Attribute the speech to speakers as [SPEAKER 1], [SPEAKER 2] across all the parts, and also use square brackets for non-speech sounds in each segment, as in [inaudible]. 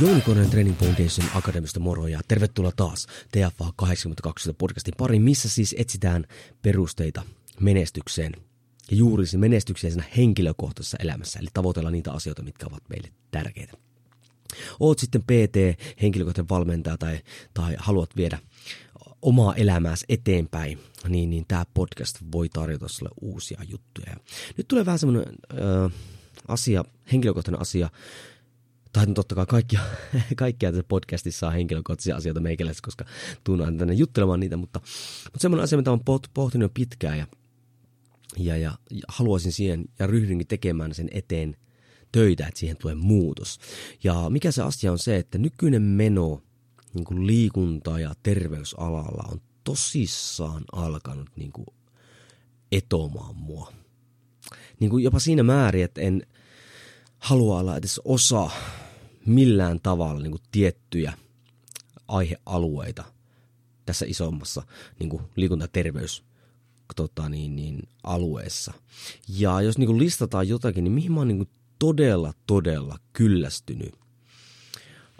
[SPEAKER 1] Jouni Konen Training Foundation Akademista moro ja tervetuloa taas TFA 82 podcastin pariin, missä siis etsitään perusteita menestykseen ja juuri se menestykseen siinä henkilökohtaisessa elämässä, eli tavoitella niitä asioita, mitkä ovat meille tärkeitä. Oot sitten PT, henkilökohtainen valmentaja tai, tai haluat viedä omaa elämääsi eteenpäin, niin, niin tämä podcast voi tarjota sulle uusia juttuja. Nyt tulee vähän semmoinen äh, asia, henkilökohtainen asia, tai totta kai kaikkia, [laughs] kaikkia tässä podcastissa on henkilökohtaisia asioita meikäläisiä, koska tuun tänne juttelemaan niitä, mutta, mutta semmoinen asia, mitä olen pohtinut jo pitkään ja, ja, ja, ja haluaisin siihen ja ryhdynkin tekemään sen eteen töitä, että siihen tulee muutos. Ja mikä se asia on se, että nykyinen meno niin kuin liikunta- ja terveysalalla on tosissaan alkanut niin kuin etomaan mua. Niin kuin jopa siinä määrin, että en halua olla edes osa millään tavalla niin kuin tiettyjä aihealueita tässä isommassa niin kuin liikuntaterveys tota, niin, niin, alueessa. Ja jos niin kuin listataan jotakin, niin mihin mä oon niin kuin todella, todella kyllästynyt,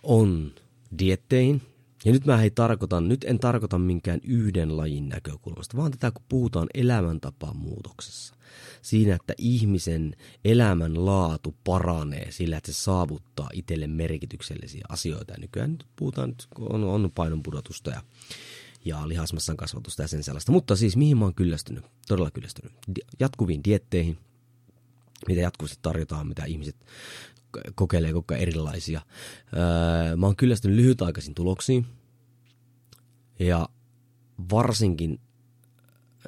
[SPEAKER 1] on dietteihin. Ja nyt mä ei tarkoita, nyt en tarkoita minkään yhden lajin näkökulmasta, vaan tätä kun puhutaan elämäntapaan muutoksessa siinä, että ihmisen elämän laatu paranee sillä, että se saavuttaa itselle merkityksellisiä asioita. Ja nykyään nyt puhutaan, nyt on, on painonpudotusta ja, ja lihasmassan kasvatusta ja sen sellaista. Mutta siis mihin mä oon kyllästynyt, todella kyllästynyt. Jatkuviin dietteihin, mitä jatkuvasti tarjotaan, mitä ihmiset kokeilee koko erilaisia. Öö, mä oon kyllästynyt lyhytaikaisiin tuloksiin ja varsinkin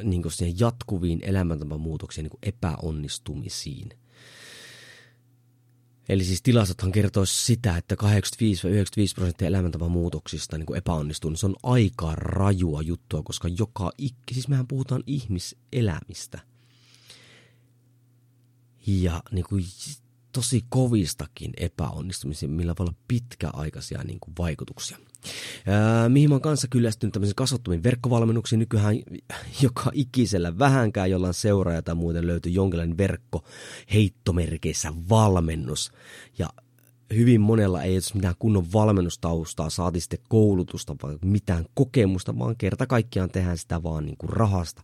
[SPEAKER 1] niin siihen jatkuviin elämäntapamuutoksiin, niin epäonnistumisiin. Eli siis tilastot kertoisi sitä, että 85-95 prosenttia elämäntapamuutoksista niin epäonnistuu, niin se on aika rajua juttua, koska joka ikki, siis mehän puhutaan ihmiselämistä. Ja niin kuin tosi kovistakin epäonnistumisia, millä voi olla pitkäaikaisia niin kuin vaikutuksia. Ää, mihin mä oon kanssa kyllästynyt tämmöisen kasvattomiin verkkovalmennuksiin. Nykyään [laughs] joka ikisellä vähänkään jollain seuraaja tai muuten löytyy jonkinlainen verkko heittomerkeissä valmennus. Ja hyvin monella ei ole mitään kunnon valmennustaustaa, saati sitten koulutusta, vai mitään kokemusta, vaan kerta kaikkiaan tehdään sitä vaan niin kuin rahasta.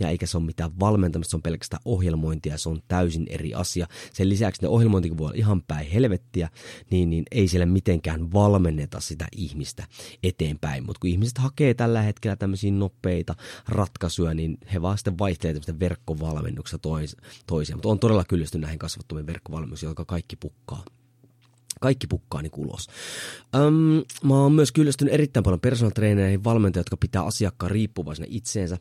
[SPEAKER 1] Ja eikä se ole mitään valmentamista, se on pelkästään ohjelmointia, se on täysin eri asia. Sen lisäksi ne ohjelmointikin voi olla ihan päin helvettiä, niin, niin ei siellä mitenkään valmenneta sitä ihmistä eteenpäin. Mutta kun ihmiset hakee tällä hetkellä tämmöisiä nopeita ratkaisuja, niin he vaan sitten vaihtelevat tämmöistä verkkovalmennuksesta tois, toiseen. Mutta on todella kyllästynyt näihin kasvattomiin verkkovalmennuksiin, jotka kaikki pukkaa kaikki pukkaa niin ulos. Öm, mä oon myös kyllästynyt erittäin paljon personal trainereihin, valmentajia, jotka pitää asiakkaan riippuvaisena itseensä.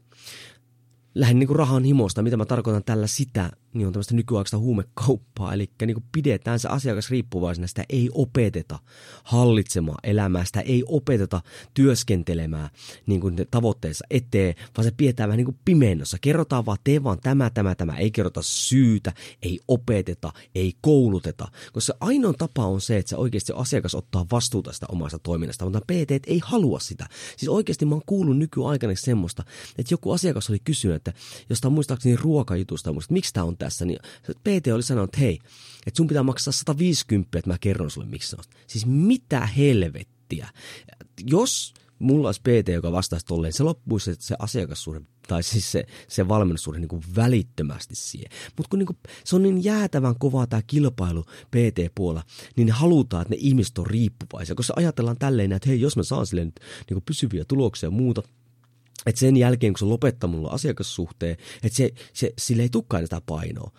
[SPEAKER 1] Lähden niin rahan himosta. Mitä mä tarkoitan tällä sitä, niin on tämmöistä nykyaikaista huumekauppaa. Eli niin kuin pidetään se asiakas riippuvaisena, sitä ei opeteta hallitsemaan elämää, sitä ei opeteta työskentelemään niin kuin tavoitteessa eteen, vaan se pidetään vähän niin kuin pimennossa. Kerrotaan vaan, tee vaan tämä, tämä, tämä. Ei kerrota syytä, ei opeteta, ei kouluteta. Koska ainoa tapa on se, että se oikeasti asiakas ottaa vastuuta sitä omasta toiminnasta, mutta PT ei halua sitä. Siis oikeasti mä oon kuullut nykyaikana semmoista, että joku asiakas oli kysynyt, että jostain muistaakseni ruokajutusta, miksi tämä on tässä, niin PT oli sanonut, että hei, että sun pitää maksaa 150, että mä kerron sulle miksi on. Siis mitä helvettiä. Jos mulla olisi PT, joka vastaisi tolleen, se loppuisi se asiakassuhde tai siis se, se valmennussuhde niin kuin välittömästi siihen. Mutta kun niin kuin, se on niin jäätävän kovaa tämä kilpailu PT-puolella, niin ne halutaan, että ne ihmiset on riippuvaisia. Koska ajatellaan tälleen, että hei, jos mä saan sille nyt niin kuin pysyviä tuloksia ja muuta, että sen jälkeen, kun se lopettaa mulla asiakassuhteen, että se, se, sille ei tukkaan sitä painoa,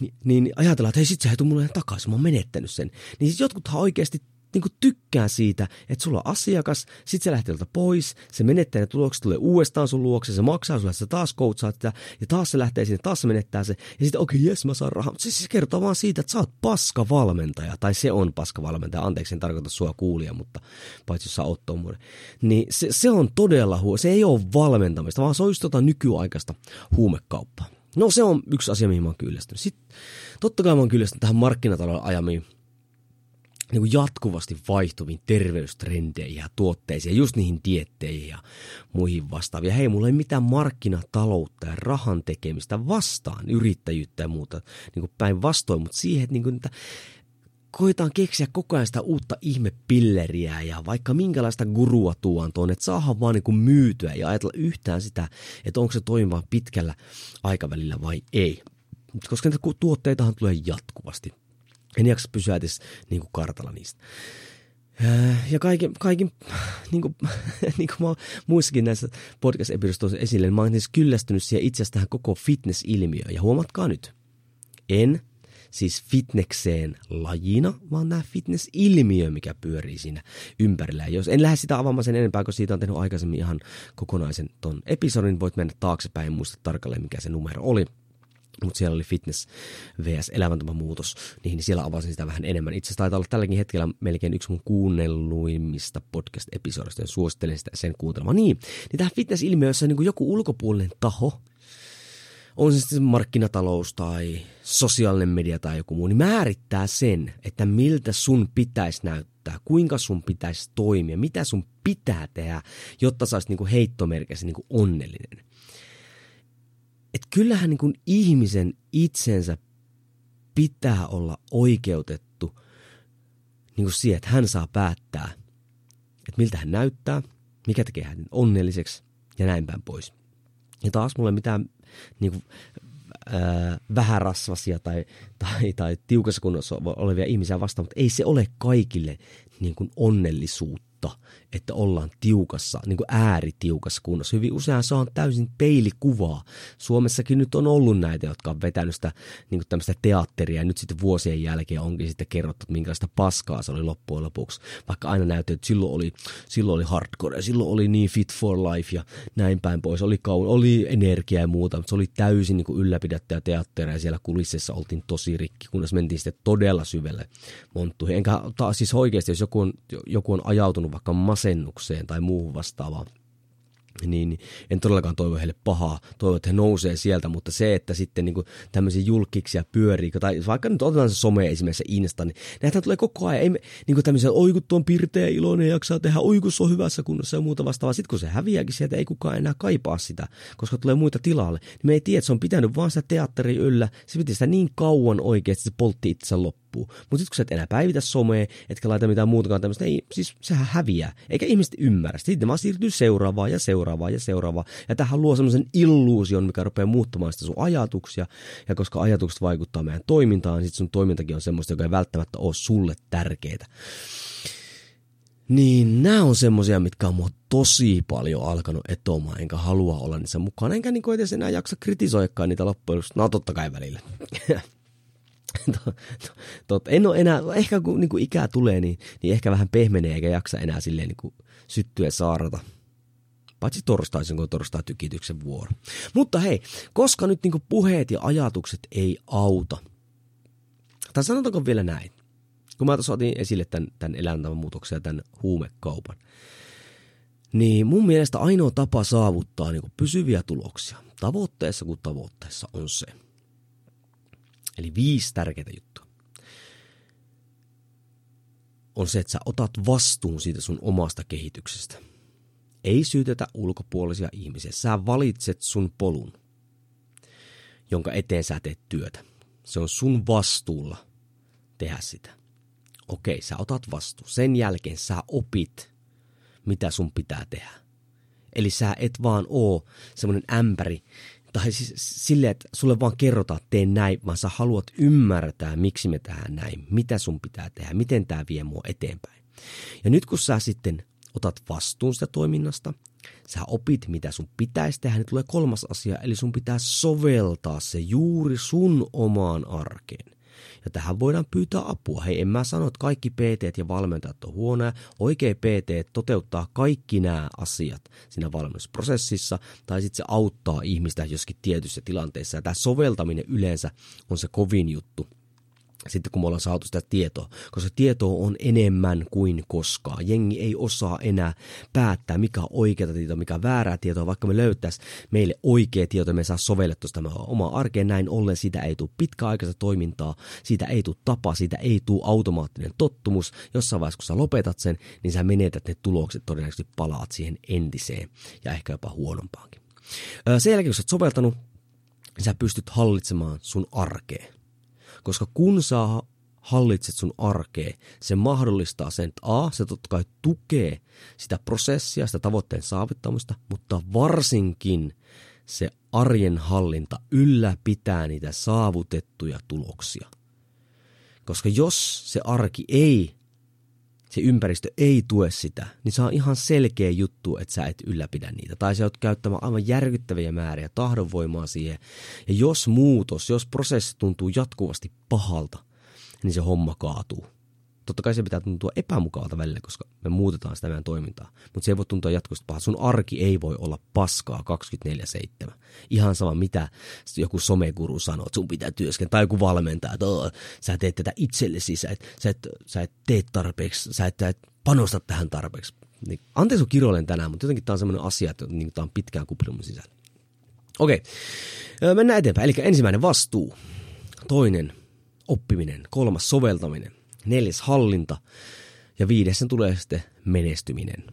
[SPEAKER 1] niin, niin ajatellaan, että hei, sit se ei tule mulle takaisin, mä oon menettänyt sen. Niin siis jotkuthan oikeasti niinku tykkään siitä, että sulla on asiakas, sit se lähtee pois, se menettää ne tulokset, tulee uudestaan sun luokse, se maksaa sulle, sä taas koutsaat sitä, ja taas se lähtee sinne, taas se menettää se, ja sitten okei, okay, jes, mä saan rahaa. Siis se kertoo vaan siitä, että sä oot paska valmentaja, tai se on paska valmentaja, anteeksi, en tarkoita sua kuulia, mutta paitsi jos sä oot tommonen. Niin se, se on todella huo, se ei ole valmentamista, vaan se on just tota nykyaikaista huumekauppaa. No se on yksi asia, mihin mä oon kyllästynyt. Sitten totta kai mä oon kyllästynyt tähän markkinatalouden ajamiin niin kuin jatkuvasti vaihtuviin terveystrendeihin ja tuotteisiin, just niihin dietteihin ja muihin vastaavia. Hei, mulla ei mitään markkinataloutta ja rahan tekemistä vastaan, yrittäjyyttä ja muuta niin kuin päinvastoin, mutta siihen, että niin kuin, että koetaan keksiä koko ajan sitä uutta ihmepilleriä ja vaikka minkälaista gurua tuon tuonne, että saadaan vaan niin kuin myytyä ja ajatella yhtään sitä, että onko se toimiva pitkällä aikavälillä vai ei. Koska niitä tuotteitahan tulee jatkuvasti. En jaksa pysyä edes niin kuin kartalla niistä. Äh, ja kaiken, kaiken [laughs] niin kuin, [laughs] niin kuin mä muissakin näissä podcast-episodeissa esille, niin mä oon siis kyllästynyt siihen itse asiassa tähän koko fitness-ilmiöön. Ja huomatkaa nyt, en siis fitnekseen lajina, vaan tämä fitness-ilmiö, mikä pyörii siinä ympärillä. Ja jos en lähde sitä avaamaan sen enempää, kun siitä on tehnyt aikaisemmin ihan kokonaisen ton episodin, voit mennä taaksepäin ja muista tarkalleen, mikä se numero oli. Mutta siellä oli fitness vs. elämäntapamuutos, niin siellä avasin sitä vähän enemmän. Itse asiassa taitaa olla tälläkin hetkellä melkein yksi mun kuunnelluimmista podcast-episodista, ja suosittelen sitä sen kuuntelemaan. Niin, niin tämä fitness-ilmiö, jossa niin joku ulkopuolinen taho on se sitten markkinatalous tai sosiaalinen media tai joku muu, niin määrittää sen, että miltä sun pitäisi näyttää, kuinka sun pitäisi toimia, mitä sun pitää tehdä, jotta sä olisit niin heittomerkissä niin onnellinen. Et kyllähän niin ihmisen itsensä pitää olla oikeutettu niin kuin siihen, että hän saa päättää, että miltä hän näyttää, mikä tekee hänet onnelliseksi ja näin päin pois. Ja taas mulle mitään niin kuin, ää, vähärasvasia tai, tai, tai tiukassa kunnossa olevia ihmisiä vastaan, mutta ei se ole kaikille niin kuin onnellisuutta totta, että ollaan tiukassa, niin kuin ääritiukassa kunnossa. Hyvin usein se on täysin peilikuvaa. Suomessakin nyt on ollut näitä, jotka on vetänyt sitä niin kuin tämmöistä teatteria ja nyt sitten vuosien jälkeen onkin sitten kerrottu, että minkälaista paskaa se oli loppujen lopuksi. Vaikka aina näytti, että silloin oli, silloin oli hardcore silloin oli niin fit for life ja näin päin pois. Oli, kaun, oli energiaa ja muuta, mutta se oli täysin niin kuin teatteria ja siellä kulississa oltiin tosi rikki, kunnes mentiin sitten todella syvälle monttuihin. Enkä taas siis oikeasti, jos joku on, joku on ajautunut joutunut vaikka masennukseen tai muuhun vastaavaan, niin en todellakaan toivo heille pahaa, toivo, että he nousee sieltä, mutta se, että sitten niin tämmöisiä julkiksia pyörii, tai vaikka nyt otetaan se some esimerkiksi Insta, niin näitä tulee koko ajan, ei me, niin kuin tämmöisiä, oi kun on pirteä iloinen, jaksaa tehdä, oi kun se on hyvässä kunnossa ja muuta vastaavaa, sitten kun se häviääkin sieltä, ei kukaan enää kaipaa sitä, koska tulee muita tilalle, niin me ei tiedä, että se on pitänyt vaan sitä teatteri yllä, se piti sitä niin kauan oikeasti, että se poltti itsensä loppuun loppuu. Mutta sitten kun sä et enää päivitä somea, etkä laita mitään muutakaan tämmöistä, ei, siis sehän häviää. Eikä ihmiset ymmärrä. Sitten vaan siirtyy seuraavaan ja seuraavaan ja seuraavaan. Ja tähän luo semmoisen illuusion, mikä rupeaa muuttamaan sitä sun ajatuksia. Ja koska ajatukset vaikuttaa meidän toimintaan, niin sitten sun toimintakin on semmoista, joka ei välttämättä ole sulle tärkeää. Niin nämä on semmosia, mitkä on mua tosi paljon alkanut etomaan, enkä halua olla niissä mukana, enkä niin edes enää jaksa kritisoikaan niitä loppujen No totta kai välillä. [laughs] Tot, en ole enää, ehkä kun niin kuin ikää tulee, niin, niin ehkä vähän pehmenee eikä jaksa enää silleen niin kuin syttyä saarata. Paitsi torstaisin, kun torstai tykityksen vuoro. Mutta hei, koska nyt niin kuin puheet ja ajatukset ei auta. Tai sanotaanko vielä näin. Kun mä tuossa otin esille tämän, tämän elämäntavan ja tämän huumekaupan. Niin mun mielestä ainoa tapa saavuttaa niin kuin pysyviä tuloksia, tavoitteessa kuin tavoitteessa, on se – Eli viisi tärkeää juttua. On se, että sä otat vastuun siitä sun omasta kehityksestä. Ei syytetä ulkopuolisia ihmisiä. Sä valitset sun polun, jonka eteen sä teet työtä. Se on sun vastuulla tehdä sitä. Okei, sä otat vastuun. Sen jälkeen sä opit, mitä sun pitää tehdä. Eli sä et vaan oo semmoinen ämpäri, tai siis silleen, että sulle vaan kerrotaan, että tee näin, vaan sä haluat ymmärtää, miksi me tehdään näin, mitä sun pitää tehdä, miten tämä vie mua eteenpäin. Ja nyt kun sä sitten otat vastuun sitä toiminnasta, sä opit, mitä sun pitäisi tehdä, niin tulee kolmas asia, eli sun pitää soveltaa se juuri sun omaan arkeen. Ja tähän voidaan pyytää apua. Hei, en mä sano, että kaikki PT ja valmentajat on huonoja. Oikea PT toteuttaa kaikki nämä asiat siinä valmennusprosessissa, tai sitten se auttaa ihmistä joskin tietyissä tilanteissa. Ja tämä soveltaminen yleensä on se kovin juttu sitten kun me ollaan saatu sitä tietoa, koska tietoa on enemmän kuin koskaan. Jengi ei osaa enää päättää, mikä on oikeaa tietoa, mikä on väärää tietoa, vaikka me löytäisi meille oikea tieto, me saa sovellettua sitä omaa arkeen näin ollen, siitä ei tule pitkäaikaista toimintaa, siitä ei tule tapa, siitä ei tule automaattinen tottumus. Jossain vaiheessa, kun sä lopetat sen, niin sä menetät ne tulokset, todennäköisesti palaat siihen entiseen ja ehkä jopa huonompaankin. Sen jälkeen, kun sä oot soveltanut, sä pystyt hallitsemaan sun arkeen koska kun sä hallitset sun arkea, se mahdollistaa sen, että A, se totta kai tukee sitä prosessia, sitä tavoitteen saavuttamista, mutta varsinkin se arjen hallinta ylläpitää niitä saavutettuja tuloksia. Koska jos se arki ei se ympäristö ei tue sitä, niin se on ihan selkeä juttu, että sä et ylläpidä niitä. Tai sä oot käyttämään aivan järkyttäviä määriä tahdonvoimaa siihen. Ja jos muutos, jos prosessi tuntuu jatkuvasti pahalta, niin se homma kaatuu. Totta kai se pitää tuntua epämukavalta välillä, koska me muutetaan sitä meidän toimintaa. Mutta se ei voi tuntua jatkuvasti pahalta. Sun arki ei voi olla paskaa 24-7. Ihan sama, mitä joku someguru sanoo, että sun pitää työskennellä. Tai joku valmentaja, että sä teet tätä itsellesi, sä et, sä et, sä et tee tarpeeksi, sä et, sä et panosta tähän tarpeeksi. Niin, anteeksi kun kiroilen tänään, mutta jotenkin tämä on sellainen asia, että niin, tämä on pitkään kuplinut sisällä. Okei, mennään eteenpäin. Eli ensimmäinen vastuu, toinen oppiminen, kolmas soveltaminen, neljäs hallinta ja viidessen tulee sitten menestyminen.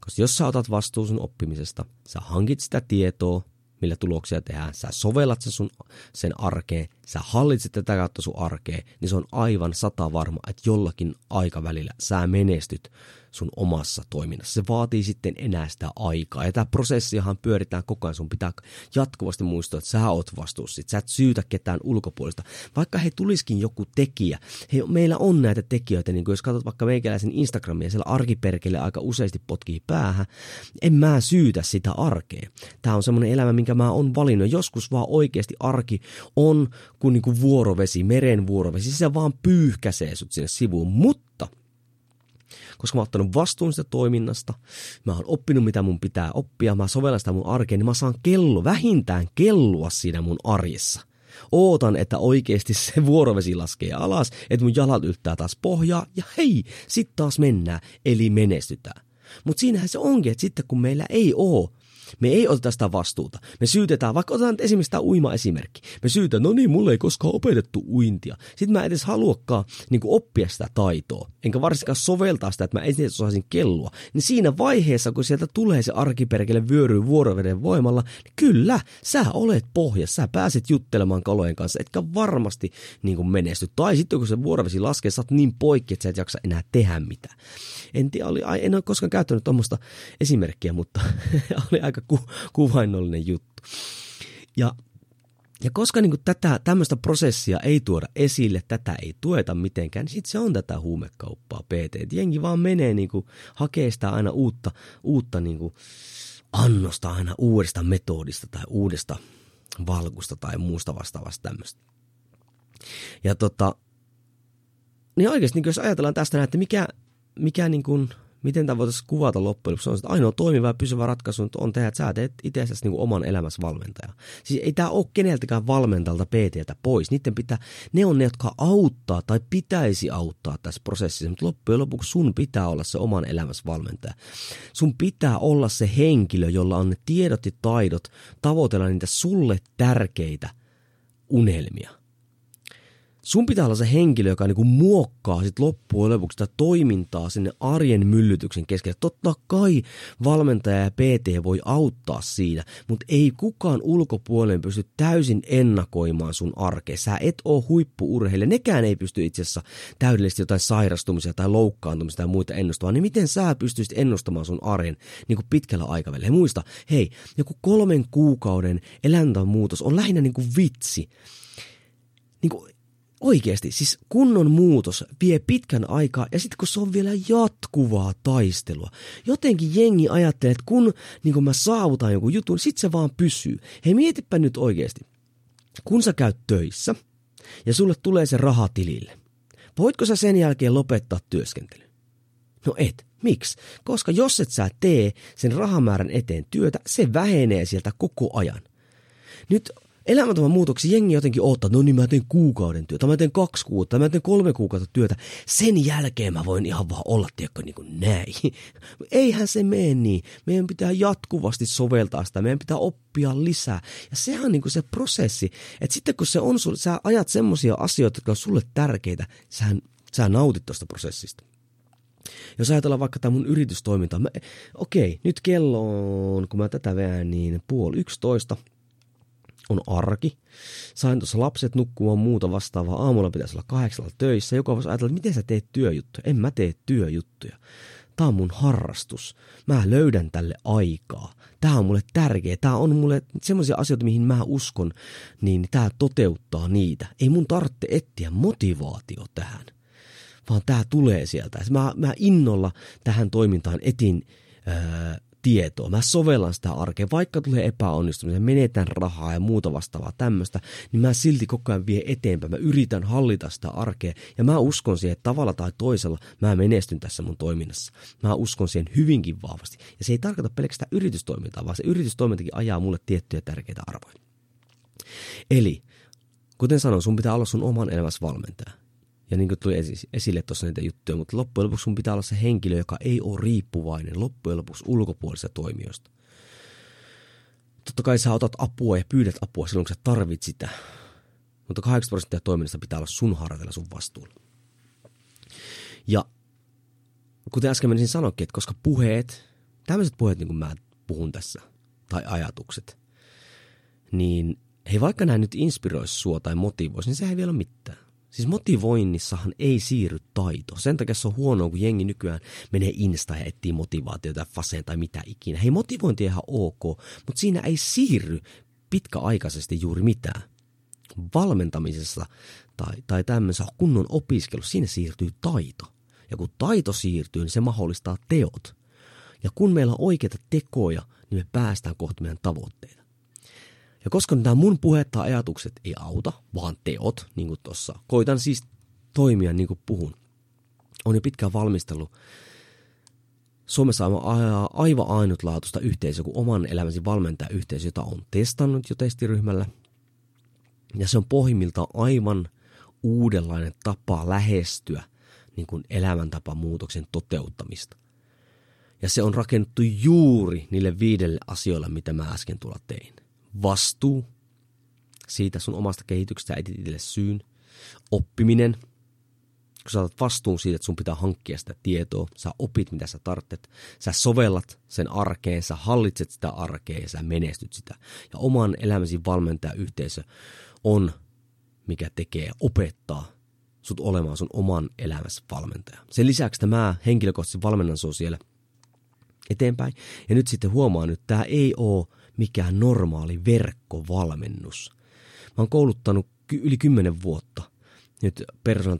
[SPEAKER 1] Koska jos sä otat vastuun sun oppimisesta, sä hankit sitä tietoa, millä tuloksia tehdään, sä sovellat sen sun sen arkeen, sä hallitset tätä kautta sun arkeen, niin se on aivan sata varma, että jollakin aikavälillä sä menestyt sun omassa toiminnassa. Se vaatii sitten enää sitä aikaa. Ja tämä prosessiahan pyöritään koko ajan. Sun pitää jatkuvasti muistaa, että sä oot vastuussa. Sä et syytä ketään ulkopuolista. Vaikka he tuliskin joku tekijä. He, meillä on näitä tekijöitä. Niin jos katsot vaikka meikäläisen Instagramia, siellä arkiperkele aika useasti potkii päähän. En mä syytä sitä arkea. Tämä on semmoinen elämä, minkä mä oon valinnut. Joskus vaan oikeasti arki on kuin, niin kuin vuorovesi, meren vuorovesi. Se vaan pyyhkäsee sut sinne sivuun. Mutta koska mä oon ottanut vastuun sitä toiminnasta, mä oon oppinut mitä mun pitää oppia, mä sovellan sitä mun arkeen, niin mä saan kello, vähintään kellua siinä mun arjessa. Ootan, että oikeasti se vuorovesi laskee alas, että mun jalat yltää taas pohjaa ja hei, sit taas mennään, eli menestytään. Mutta siinähän se onkin, että sitten kun meillä ei oo me ei oteta sitä vastuuta. Me syytetään, vaikka otetaan nyt esimerkiksi tämä uima-esimerkki. Me syytetään, no niin, mulle ei koskaan opetettu uintia. Sitten mä edes haluakaan niin oppia sitä taitoa, enkä varsinkaan soveltaa sitä, että mä edes osaisin kellua. Niin siinä vaiheessa, kun sieltä tulee se arkiperkele vyöryy vuoroveden voimalla, niin kyllä, sä olet pohjassa, sä pääset juttelemaan kalojen kanssa, etkä varmasti niin kuin menesty. Tai sitten kun se vuorovesi laskee, sä oot niin poikki, että sä et jaksa enää tehdä mitään. En, tiedä, oli, en ole koskaan käyttänyt tuommoista esimerkkiä, mutta [laughs] oli aika ku, kuvainnollinen juttu. Ja ja koska niin tämmöistä prosessia ei tuoda esille, tätä ei tueta mitenkään, niin sitten se on tätä huumekauppaa PT. Jengi vaan menee niin kuin, hakee sitä aina uutta, uutta niin kuin, annosta aina uudesta metodista tai uudesta valkusta tai muusta vastaavasta tämmöistä. Ja tota, niin oikeasti niin jos ajatellaan tästä että mikä, mikä niin kuin, miten tämä voitaisiin kuvata loppujen lopuksi, on, että ainoa toimiva ja pysyvä ratkaisu on tehdä, että sä teet itsestäsi niin oman elämässä valmentaja. Siis ei tämä ole keneltäkään valmentalta PTltä pois. Niiden pitää, ne on ne, jotka auttaa tai pitäisi auttaa tässä prosessissa, mutta loppujen lopuksi sun pitää olla se oman elämässä valmentaja. Sun pitää olla se henkilö, jolla on ne tiedot ja taidot tavoitella niitä sulle tärkeitä unelmia sun pitää olla se henkilö, joka niinku muokkaa sit loppujen lopuksi sitä toimintaa sinne arjen myllytyksen keskelle. Totta kai valmentaja ja PT voi auttaa siinä, mutta ei kukaan ulkopuolinen pysty täysin ennakoimaan sun arkea. Sä et oo huippuurheilija. Nekään ei pysty itse asiassa täydellisesti jotain sairastumisia tai loukkaantumisia tai muita ennustamaan. Niin miten sä pystyisit ennustamaan sun arjen niin kuin pitkällä aikavälillä? Ja muista, hei, joku kolmen kuukauden elämänmuutos on lähinnä niin kuin vitsi. Niin kuin Oikeasti, siis kunnon muutos vie pitkän aikaa ja sitten kun se on vielä jatkuvaa taistelua. Jotenkin jengi ajattelee, että kun niin kun mä saavutan jonkun jutun, niin sit se vaan pysyy. Hei mietipä nyt oikeasti. Kun sä käyt töissä, ja sulle tulee se raha tilille. Voitko sä sen jälkeen lopettaa työskentely? No et. Miksi? Koska jos et sä tee sen rahamäärän eteen työtä, se vähenee sieltä koko ajan. Nyt elämäntavan muutoksia jengi jotenkin odottaa, no niin mä teen kuukauden työtä, mä teen kaksi kuukautta, mä teen kolme kuukautta työtä. Sen jälkeen mä voin ihan vaan olla, tiedätkö, niin kuin näin. [laughs] Eihän se mene niin. Meidän pitää jatkuvasti soveltaa sitä, meidän pitää oppia lisää. Ja sehän on niin kuin se prosessi, että sitten kun se on sulle, sä ajat semmoisia asioita, jotka on sulle tärkeitä, sä, sä nautit tuosta prosessista. Jos ajatellaan vaikka tämä mun yritystoiminta, mä, okei, nyt kello on, kun mä tätä veän, niin puoli yksitoista – on arki. Sain tuossa lapset nukkumaan muuta vastaavaa. Aamulla pitäisi olla kahdeksalla töissä. Joka voisi ajatella, että miten sä teet työjuttuja. En mä tee työjuttuja. Tämä on mun harrastus. Mä löydän tälle aikaa. Tämä on mulle tärkeä. Tämä on mulle semmoisia asioita, mihin mä uskon, niin tämä toteuttaa niitä. Ei mun tarvitse etsiä motivaatio tähän, vaan tämä tulee sieltä. Mä, mä innolla tähän toimintaan etin öö, tietoa. Mä sovellan sitä arkea, vaikka tulee epäonnistumisia, menetän rahaa ja muuta vastaavaa tämmöistä, niin mä silti koko ajan vie eteenpäin. Mä yritän hallita sitä arkea ja mä uskon siihen, että tavalla tai toisella mä menestyn tässä mun toiminnassa. Mä uskon siihen hyvinkin vahvasti. Ja se ei tarkoita pelkästään yritystoimintaa, vaan se yritystoimintakin ajaa mulle tiettyjä tärkeitä arvoja. Eli, kuten sanoin, sun pitää olla sun oman elämässä valmentaja ja niin kuin tuli esille tuossa niitä juttuja, mutta loppujen lopuksi sun pitää olla se henkilö, joka ei ole riippuvainen loppujen lopuksi ulkopuolisista toimijoista. Totta kai sä otat apua ja pyydät apua silloin, kun sä tarvit sitä. Mutta 80 prosenttia toiminnasta pitää olla sun harjoitella sun vastuulla. Ja kuten äsken menisin sanoikin, että koska puheet, tämmöiset puheet niin kuin mä puhun tässä, tai ajatukset, niin hei vaikka nämä nyt inspiroisi sua tai motivoisi, niin sehän ei vielä ole mitään. Siis motivoinnissahan ei siirry taito. Sen takia se on huono, kun jengi nykyään menee Insta ja etsii motivaatiota faseen tai mitä ikinä. Hei, motivointi ihan ok, mutta siinä ei siirry pitkäaikaisesti juuri mitään. Valmentamisessa tai, tai tämmöisessä kunnon opiskelussa siinä siirtyy taito. Ja kun taito siirtyy, niin se mahdollistaa teot. Ja kun meillä on oikeita tekoja, niin me päästään kohti meidän tavoitteita. Ja koska nämä mun puheet tai ajatukset ei auta, vaan teot, niin kuin tuossa, koitan siis toimia niin kuin puhun. On jo pitkään valmistellut Suomessa aivan, aivan ainutlaatuista yhteisöä kuin oman elämäsi valmentajayhteisö, jota on testannut jo testiryhmällä. Ja se on pohjimmiltaan aivan uudenlainen tapa lähestyä niin kuin elämäntapamuutoksen toteuttamista. Ja se on rakennettu juuri niille viidelle asioille, mitä mä äsken tuolla tein vastuu siitä sun omasta kehityksestä, etit itselle syyn, oppiminen, kun sä otat vastuun siitä, että sun pitää hankkia sitä tietoa, sä opit mitä sä tarvitset, sä sovellat sen arkeen, sä hallitset sitä arkea ja sä menestyt sitä. Ja oman elämäsi valmentajayhteisö on, mikä tekee, opettaa sut olemaan sun oman elämässä valmentaja. Sen lisäksi mä henkilökohtaisesti valmennan sua siellä eteenpäin. Ja nyt sitten huomaan, että tämä ei ole mikään normaali verkkovalmennus. Mä oon kouluttanut yli kymmenen vuotta nyt personal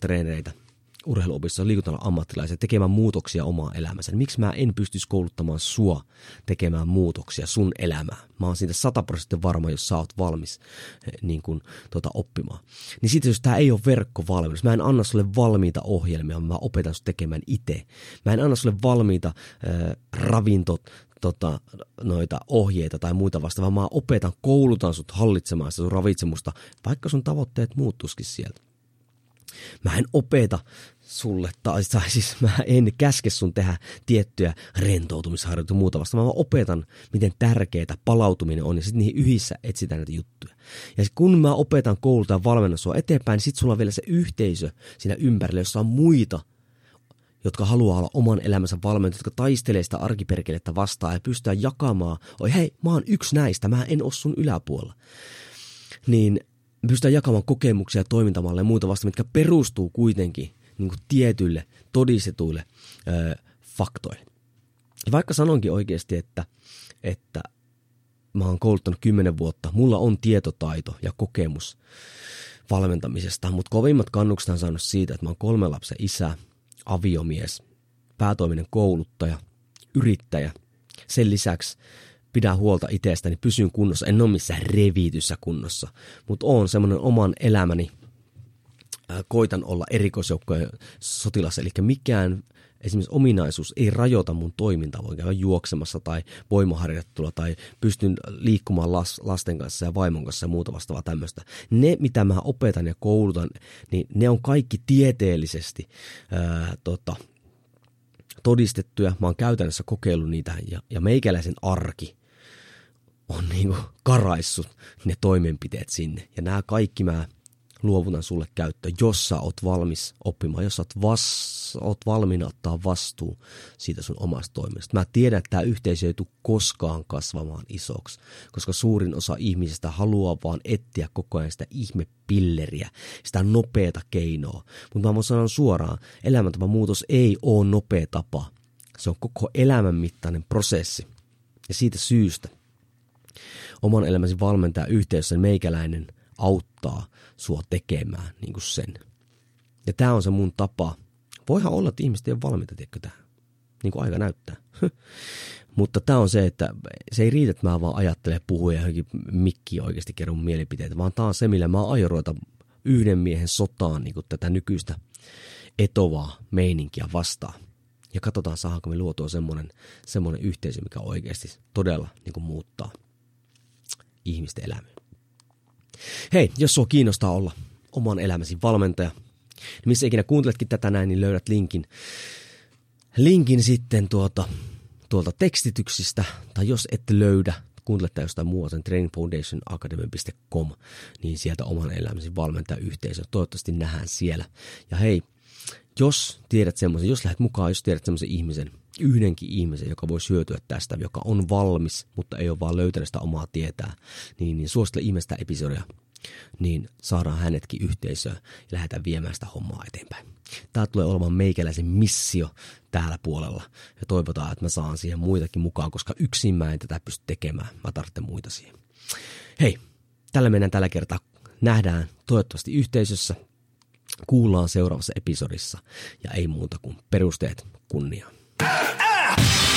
[SPEAKER 1] urheiluopissa liikuntalan ammattilaisia tekemään muutoksia omaan elämänsä. Miksi mä en pystyisi kouluttamaan sua tekemään muutoksia sun elämään? Mä oon siitä sataprosenttisen varma, jos sä oot valmis eh, niin kun, tota, oppimaan. Niin sitten jos tämä ei ole verkkovalmennus, mä en anna sulle valmiita ohjelmia, mä opetan sut tekemään itse. Mä en anna sulle valmiita äh, ravintot, tota, noita ohjeita tai muita vastaavaa. Mä opetan, koulutan sut hallitsemaan sitä sun ravitsemusta, vaikka sun tavoitteet muuttuskin sieltä. Mä en opeta sulle, tai, tai siis mä en käske sun tehdä tiettyjä rentoutumisharjoituksia ja muuta vasta. Mä opetan, miten tärkeää palautuminen on, ja sitten niihin yhdessä etsitään näitä juttuja. Ja kun mä opetan, koulutan, valmennan sua eteenpäin, niin sitten sulla on vielä se yhteisö siinä ympärillä, jossa on muita jotka haluaa olla oman elämänsä valmentajat, jotka taistelee sitä arkiperkelettä vastaan ja pystyä jakamaan, oi hei, mä oon yksi näistä, mä en oo sun yläpuolella. Niin pystytään jakamaan kokemuksia, toimintamalleja ja muuta vasta, mitkä perustuu kuitenkin niin kuin tietyille todistetuille ö, faktoille. Ja vaikka sanonkin oikeasti, että, että mä oon kouluttanut kymmenen vuotta, mulla on tietotaito ja kokemus valmentamisesta, mutta kovimmat kannukset on saanut siitä, että mä oon kolme lapsen isä, aviomies, päätoiminen kouluttaja, yrittäjä. Sen lisäksi pidän huolta itsestäni, pysyn kunnossa. En ole missään reviityssä kunnossa, mutta on semmoinen oman elämäni koitan olla erikoisjoukkojen sotilassa, eli mikään esimerkiksi ominaisuus ei rajoita mun toimintaa. Voin käydä juoksemassa tai voimaharjoittelua tai pystyn liikkumaan las, lasten kanssa ja vaimon kanssa ja muuta vastaavaa tämmöistä. Ne, mitä mä opetan ja koulutan, niin ne on kaikki tieteellisesti ää, tota, todistettuja. Mä oon käytännössä kokeillut niitä ja, ja meikäläisen arki on niinku karaissut ne toimenpiteet sinne. Ja nämä kaikki mä luovutan sulle käyttöön, jos sä oot valmis oppimaan, jos sä oot, vas, oot valmiina ottaa vastuu siitä sun omasta toimesta. Mä tiedän, että tämä yhteisö ei tule koskaan kasvamaan isoksi, koska suurin osa ihmisistä haluaa vaan etsiä koko ajan sitä ihmepilleriä, sitä nopeata keinoa. Mutta mä voin sanoa suoraan, muutos ei ole nopea tapa. Se on koko elämän mittainen prosessi. Ja siitä syystä oman elämäsi valmentaja yhteisössä meikäläinen auttaa sua tekemään niin kuin sen. Ja tämä on se mun tapa. Voihan olla, että ihmiset ei ole valmiita, tiedätkö tähän. Niin kuin aika näyttää. [laughs] Mutta tämä on se, että se ei riitä, että mä vaan ajattelen puhua ja johonkin mikki oikeasti kerron mielipiteitä, vaan tämä on se, millä mä aion ruveta yhden miehen sotaan niin kuin tätä nykyistä etovaa meininkiä vastaan. Ja katsotaan, saadaanko me luotua semmoinen, semmoinen yhteisö, mikä oikeasti todella niin kuin muuttaa ihmisten elämää. Hei, jos sua kiinnostaa olla oman elämäsi valmentaja, niin missä ikinä kuunteletkin tätä näin, niin löydät linkin, linkin sitten tuota, tuolta tekstityksistä, tai jos et löydä, kuuntelette jostain muualta, sen trainingfoundationacademy.com, niin sieltä oman elämäsi valmentajayhteisö. Toivottavasti nähdään siellä. Ja hei, jos tiedät semmoisen, jos lähdet mukaan, jos tiedät semmoisen ihmisen, yhdenkin ihmisen, joka voi hyötyä tästä, joka on valmis, mutta ei ole vaan löytänyt sitä omaa tietää, niin, niin suosittele ihmistä episodia, niin saadaan hänetkin yhteisöön ja lähdetään viemään sitä hommaa eteenpäin. Tämä tulee olemaan meikäläisen missio täällä puolella ja toivotaan, että mä saan siihen muitakin mukaan, koska yksin mä en tätä pysty tekemään. Mä tarvitsen muita siihen. Hei, tällä mennään tällä kertaa. Nähdään toivottavasti yhteisössä. Kuullaan seuraavassa episodissa ja ei muuta kuin perusteet kunniaan. Ah!